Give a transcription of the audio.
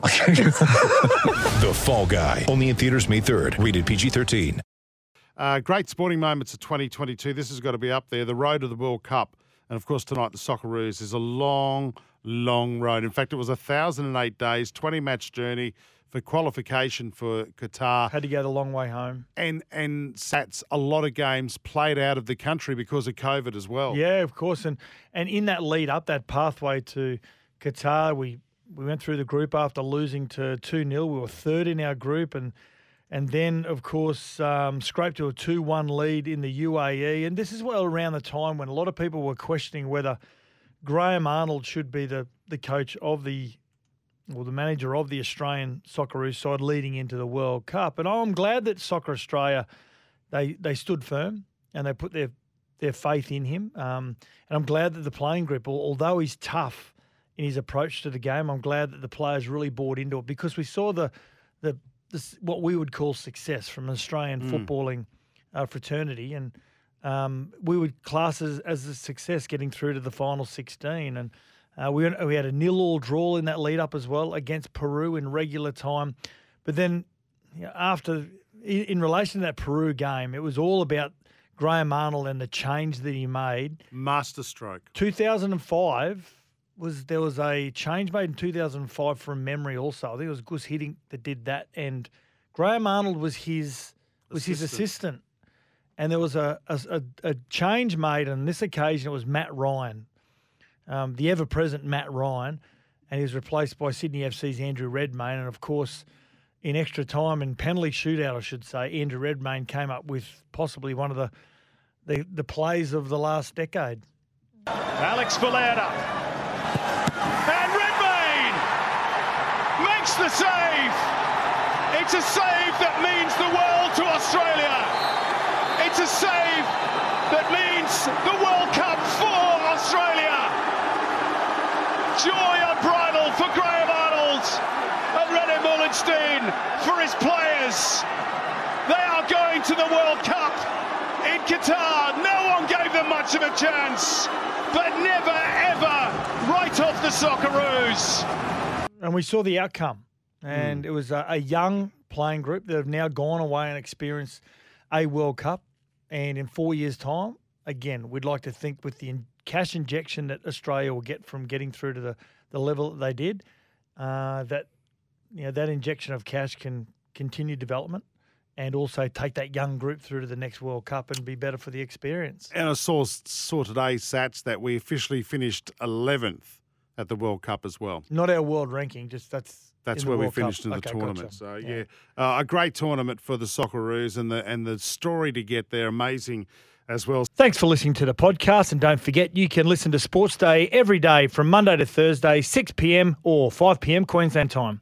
The Fall Guy. Only in theaters May 3rd. Rated PG-13. Uh, great sporting moments of 2022. This has got to be up there. The road to the World Cup. And of course, tonight, the Socceroos is a long, long road. In fact, it was 1,008 days, 20 match journey for qualification for Qatar. Had to go the long way home. And, and Sats, a lot of games played out of the country because of COVID as well. Yeah, of course. And and in that lead up, that pathway to Qatar, we we went through the group after losing to two 0 We were third in our group, and and then of course um, scraped to a two one lead in the UAE. And this is well around the time when a lot of people were questioning whether Graham Arnold should be the the coach of the or the manager of the Australian Socceroos side leading into the World Cup. And I'm glad that Soccer Australia they they stood firm and they put their their faith in him. Um, and I'm glad that the playing group, although he's tough in his approach to the game, I'm glad that the players really bought into it because we saw the the, what we would call success from an Australian footballing uh, fraternity, and um, we would class as, as a success getting through to the final 16. And uh, we we had a nil all draw in that lead up as well against Peru in regular time, but then you know, after in, in relation to that Peru game, it was all about Graham Arnold and the change that he made. Masterstroke. 2005 was there was a change made in 2005 from memory also. I think it was Gus Hiddink that did that, and Graham Arnold was his was his Assistant. assistant. And there was a, a, a, a change made on this occasion. It was Matt Ryan, um, the ever present Matt Ryan, and he was replaced by Sydney FC's Andrew Redmayne. And of course, in extra time and penalty shootout, I should say, Andrew Redmayne came up with possibly one of the the, the plays of the last decade. Alex Valera. And Redmayne makes the save. It's a save that means the world to Australia. It's a save that means the World Cup for Australia. Joy unbridled for Graham Arnold and René Meulensteen for his players. They are going to the World Cup in Qatar. No one gave them much of a chance, but never ever right off the Socceroos. And we saw the outcome. And it was a, a young playing group that have now gone away and experienced a World Cup. And in four years' time, again, we'd like to think with the in- cash injection that Australia will get from getting through to the, the level that they did, uh, that you know that injection of cash can continue development and also take that young group through to the next World Cup and be better for the experience. And I saw, saw today, Sats, that we officially finished 11th at the World Cup as well. Not our world ranking, just that's That's where we World Cup. finished in the Okay, tournament. gotcha. So yeah, Uh, a great tournament for the Socceroos and the and the story to get there, amazing as well. Thanks for listening to the podcast. And don't forget, you can listen to Sports Day every day from Monday to Thursday, 6 p.m. or 5 p.m. Queensland time.